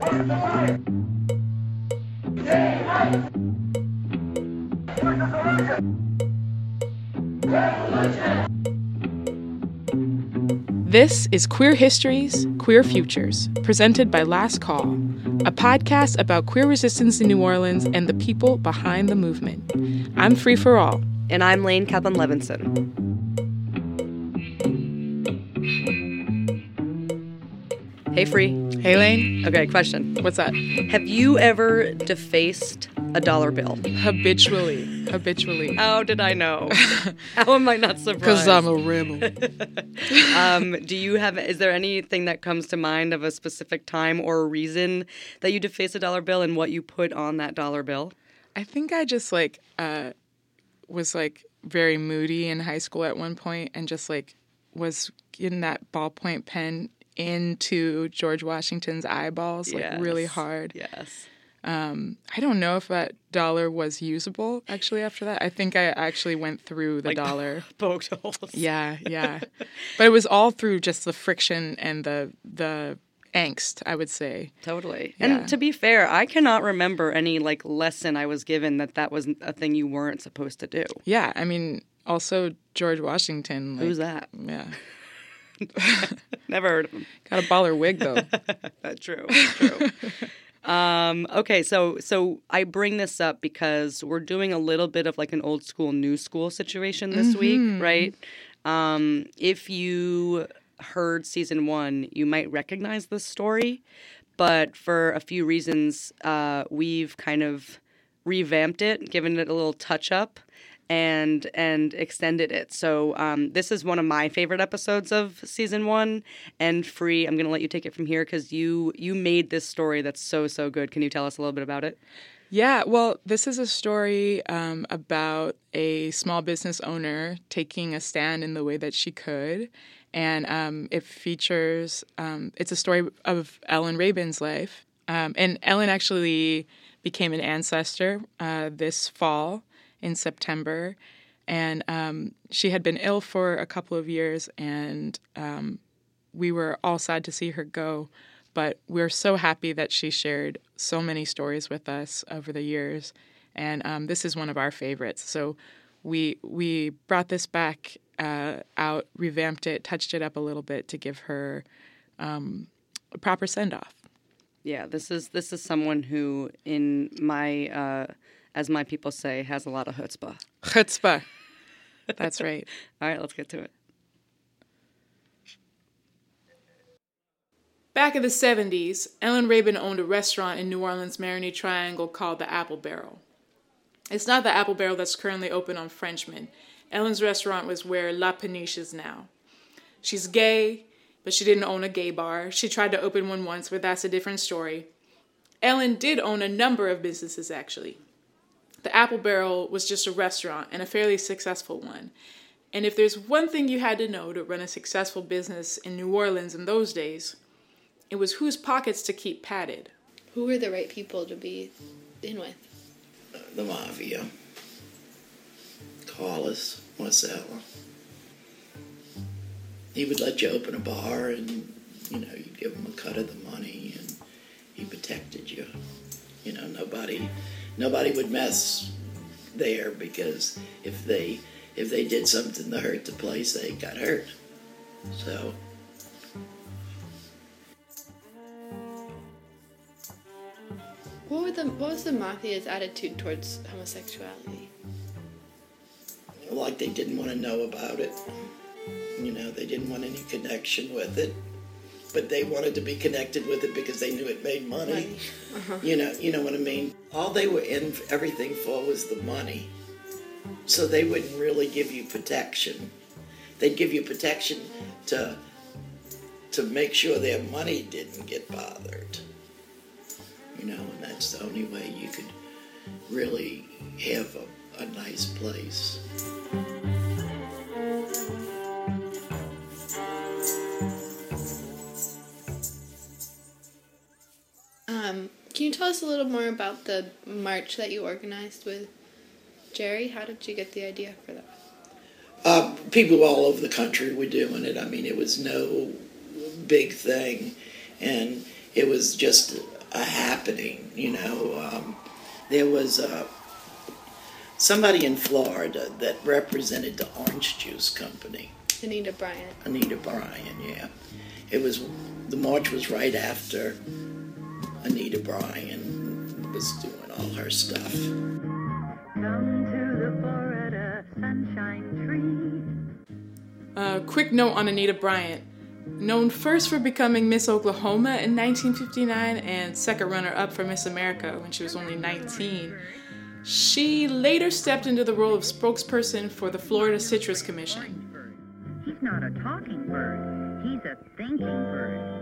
This is Queer Histories, Queer Futures, presented by Last Call, a podcast about queer resistance in New Orleans and the people behind the movement. I'm Free for All. And I'm Lane Kaplan Levenson. Hey, Free. Hey, Lane. Okay, question. What's that? Have you ever defaced a dollar bill? Habitually. Habitually. How did I know? How am I not surprised? Because I'm a rebel. um, do you have? Is there anything that comes to mind of a specific time or reason that you deface a dollar bill and what you put on that dollar bill? I think I just like uh, was like very moody in high school at one point and just like was getting that ballpoint pen into George Washington's eyeballs like really hard. Yes. Um, I don't know if that dollar was usable actually after that. I think I actually went through the Like- dollar. Poked holes. Yeah, yeah. but it was all through just the friction and the the angst, I would say. Totally. Yeah. And to be fair, I cannot remember any like lesson I was given that that was a thing you weren't supposed to do. Yeah, I mean, also George Washington. Like, Who's that? Yeah. Never heard of him. Got a baller wig though. That's true. True. um, okay, so so I bring this up because we're doing a little bit of like an old school, new school situation this week, right? Um, if you heard season one, you might recognize this story, but for a few reasons, uh, we've kind of revamped it, given it a little touch up. And and extended it. So um, this is one of my favorite episodes of season one. And free, I'm gonna let you take it from here because you you made this story that's so so good. Can you tell us a little bit about it? Yeah, well, this is a story um, about a small business owner taking a stand in the way that she could. And um, it features, um, it's a story of Ellen Rabin's life. Um, and Ellen actually became an ancestor uh, this fall in September. And um, she had been ill for a couple of years, and um, we were all sad to see her go. But we're so happy that she shared so many stories with us over the years, and um, this is one of our favorites. So we we brought this back uh, out, revamped it, touched it up a little bit to give her um, a proper send off. Yeah, this is this is someone who, in my uh, as my people say, has a lot of chutzpah. Chutzpah. That's right. All right, let's get to it. Back in the 70s, Ellen Rabin owned a restaurant in New Orleans' Marigny Triangle called the Apple Barrel. It's not the Apple Barrel that's currently open on Frenchmen. Ellen's restaurant was where La Peniche is now. She's gay, but she didn't own a gay bar. She tried to open one once, but that's a different story. Ellen did own a number of businesses, actually. The Apple Barrel was just a restaurant and a fairly successful one. And if there's one thing you had to know to run a successful business in New Orleans in those days, it was whose pockets to keep padded. Who were the right people to be in with? the mafia. Carlos Marcello. He would let you open a bar and, you know, you'd give him a cut of the money and he protected you. You know, nobody nobody would mess there because if they if they did something to hurt the place, they got hurt. So What were the what was the mafia's attitude towards homosexuality? like they didn't want to know about it. You know, they didn't want any connection with it, but they wanted to be connected with it because they knew it made money. Money. Uh-huh. You know, you know what I mean. All they were in everything for was the money, so they wouldn't really give you protection. They'd give you protection to to make sure their money didn't get bothered. You know, and that's the only way you could really have a, a nice place. Can you tell us a little more about the march that you organized with Jerry? How did you get the idea for that? Uh, people all over the country were doing it. I mean, it was no big thing, and it was just a happening. You know, um, there was uh, somebody in Florida that represented the orange juice company. Anita Bryant. Anita Bryan, yeah. It was the march was right after Anita Bryan was doing all her stuff. Come to the Florida sunshine tree. A quick note on Anita Bryant. Known first for becoming Miss Oklahoma in 1959 and second runner up for Miss America when she was only 19, she later stepped into the role of spokesperson for the Florida Citrus Commission. He's not a talking bird. He's a thinking bird.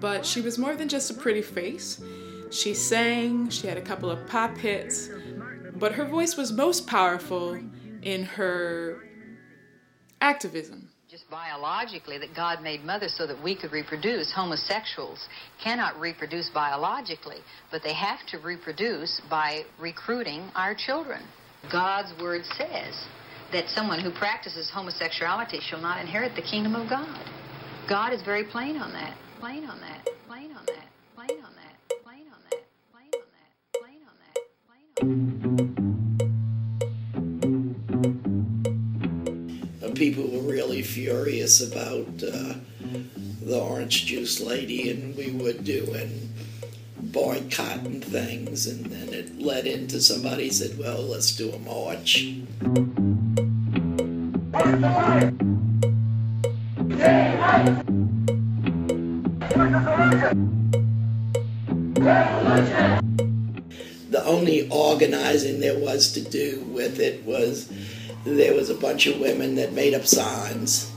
But she was more than just a pretty face. She sang, she had a couple of pop hits, but her voice was most powerful in her activism. just biologically that God made mothers so that we could reproduce. Homosexuals cannot reproduce biologically, but they have to reproduce by recruiting our children. God's word says that someone who practices homosexuality shall not inherit the kingdom of God. God is very plain on that. Plain on that. Plain on that. Plain on that. Plain on that. Plain on that. Plain on that. Plain on that. People were really furious about uh, the orange juice lady, and we were doing boycotting things, and then it led into somebody said, "Well, let's do a march." The only organizing there was to do with it was there was a bunch of women that made up signs,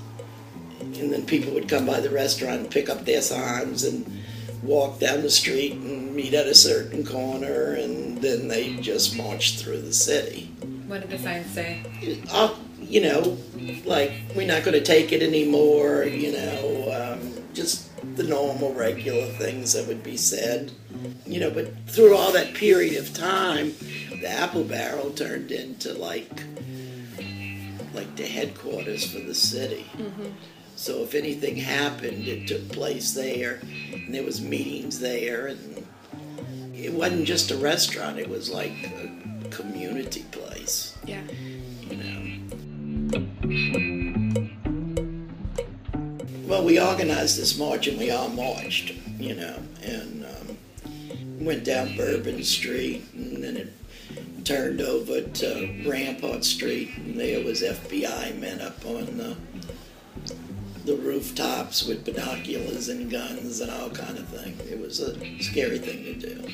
and then people would come by the restaurant and pick up their signs and walk down the street and meet at a certain corner, and then they just marched through the city. What did the signs say? Uh, you know, like we're not going to take it anymore. You know, um, just the normal, regular things that would be said. You know, but through all that period of time, the Apple Barrel turned into like like the headquarters for the city. Mm-hmm. So if anything happened, it took place there, and there was meetings there, and it wasn't just a restaurant; it was like a community place. Yeah. We organized this march, and we all marched. You know, and um, went down Bourbon Street, and then it turned over to Rampart Street, and there was FBI men up on the the rooftops with binoculars and guns and all kind of thing. It was a scary thing to do.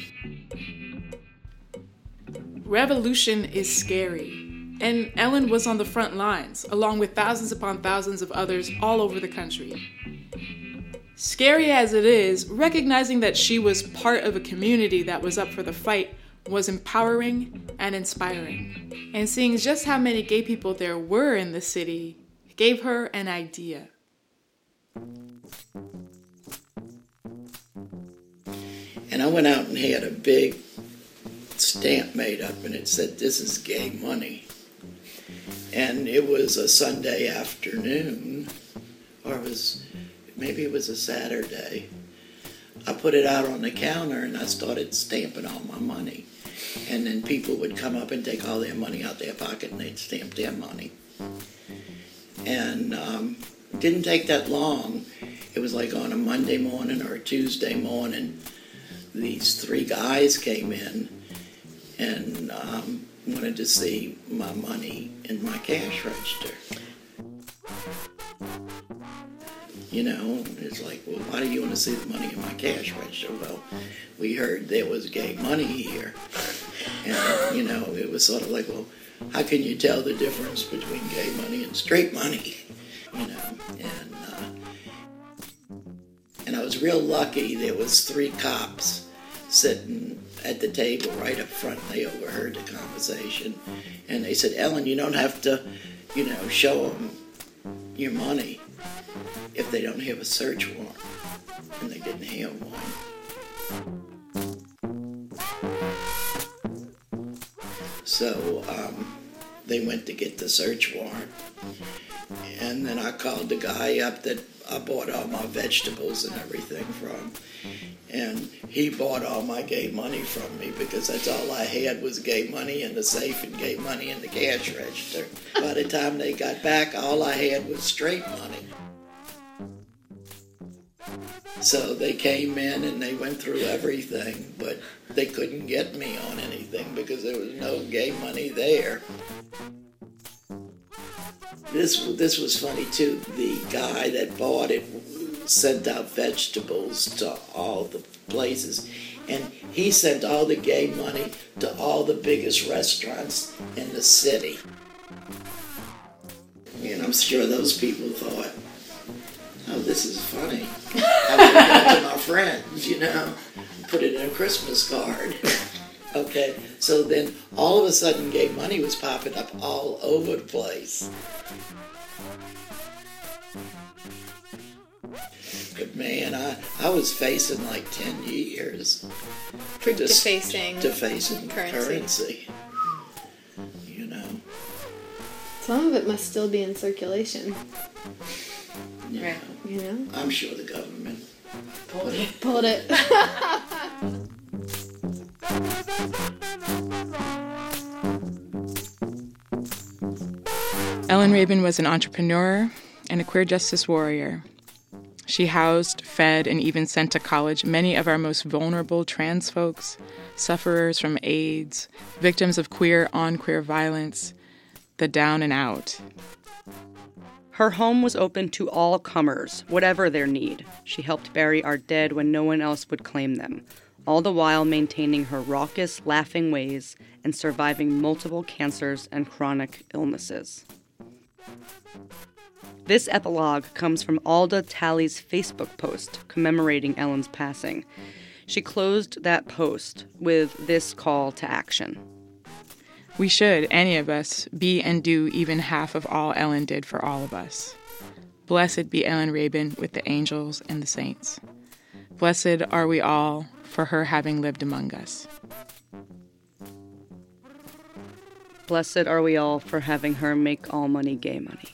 Revolution is scary. And Ellen was on the front lines, along with thousands upon thousands of others all over the country. Scary as it is, recognizing that she was part of a community that was up for the fight was empowering and inspiring. And seeing just how many gay people there were in the city gave her an idea. And I went out and had a big stamp made up, and it said, This is gay money. And it was a Sunday afternoon, or it was maybe it was a Saturday. I put it out on the counter and I started stamping all my money. And then people would come up and take all their money out their pocket and they'd stamp their money. And um, didn't take that long. It was like on a Monday morning or a Tuesday morning these three guys came in and um, wanted to see my money in my cash register. You know, it's like, well, why do you want to see the money in my cash register? Well, we heard there was gay money here. And, you know, it was sort of like, well, how can you tell the difference between gay money and straight money? You know, and uh, and I was real lucky. There was three cops sitting at the table right up front. They overheard the conversation, and they said, "Ellen, you don't have to, you know, show them your money if they don't have a search warrant." And they didn't have one. So um, they went to get the search warrant, And then I called the guy up that I bought all my vegetables and everything from. And he bought all my gay money from me because that's all I had was gay money in the safe and gay money in the cash register. By the time they got back, all I had was straight money. So they came in and they went through everything, but they couldn't get me on anything because there was no gay money there. This this was funny too. The guy that bought it sent out vegetables to all the places, and he sent all the gay money to all the biggest restaurants in the city. And I'm sure those people thought, "Oh, this is funny." I would give it to my friends, you know, put it in a Christmas card. Okay, so then all of a sudden, gay money was popping up all over the place. But man, I, I was facing like 10 years For Just defacing. defacing Currency. currency. You know, Some of it must still be in circulation. You Right. You know, I'm sure the government. pulled it. Ellen Rabin was an entrepreneur and a queer justice warrior. She housed, fed, and even sent to college many of our most vulnerable trans folks, sufferers from AIDS, victims of queer on queer violence, the down and out. Her home was open to all comers, whatever their need. She helped bury our dead when no one else would claim them, all the while maintaining her raucous, laughing ways and surviving multiple cancers and chronic illnesses. This epilogue comes from Alda Talley's Facebook post commemorating Ellen's passing. She closed that post with this call to action. We should, any of us, be and do even half of all Ellen did for all of us. Blessed be Ellen Rabin with the angels and the saints. Blessed are we all for her having lived among us. Blessed are we all for having her make all money gay money.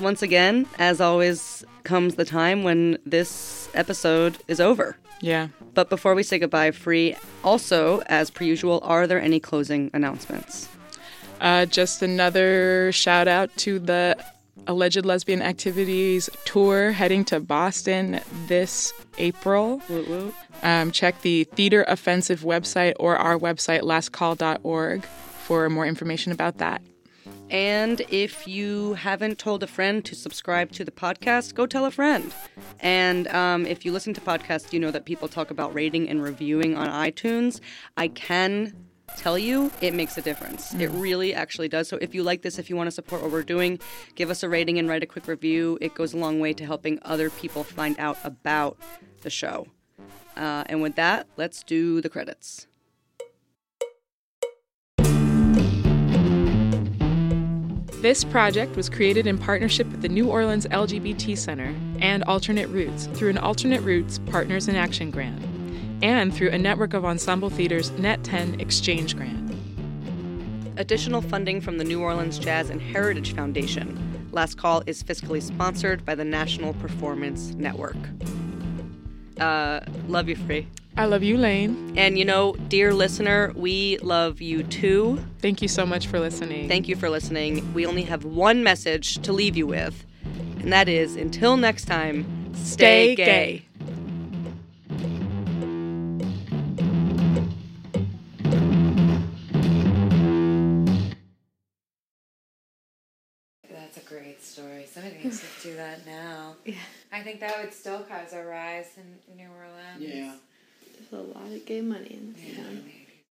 Once again, as always, comes the time when this episode is over. Yeah. But before we say goodbye, Free, also, as per usual, are there any closing announcements? Uh, just another shout out to the Alleged Lesbian Activities tour heading to Boston this April. Woot woot. Um, check the Theater Offensive website or our website, lastcall.org, for more information about that. And if you haven't told a friend to subscribe to the podcast, go tell a friend. And um, if you listen to podcasts, you know that people talk about rating and reviewing on iTunes. I can tell you it makes a difference. It really actually does. So if you like this, if you want to support what we're doing, give us a rating and write a quick review. It goes a long way to helping other people find out about the show. Uh, and with that, let's do the credits. This project was created in partnership with the New Orleans LGBT Center and Alternate Roots through an Alternate Roots Partners in Action grant and through a network of ensemble theaters Net 10 Exchange Grant. Additional funding from the New Orleans Jazz and Heritage Foundation. Last Call is fiscally sponsored by the National Performance Network. Uh, love you, Free. I love you, Lane. And you know, dear listener, we love you too. Thank you so much for listening. Thank you for listening. We only have one message to leave you with, and that is until next time, stay, Stay gay. That's a great story. Somebody needs to do that now. Yeah. I think that would still cause a rise in New Orleans. Yeah. There's a lot of gay money in this Yeah. town.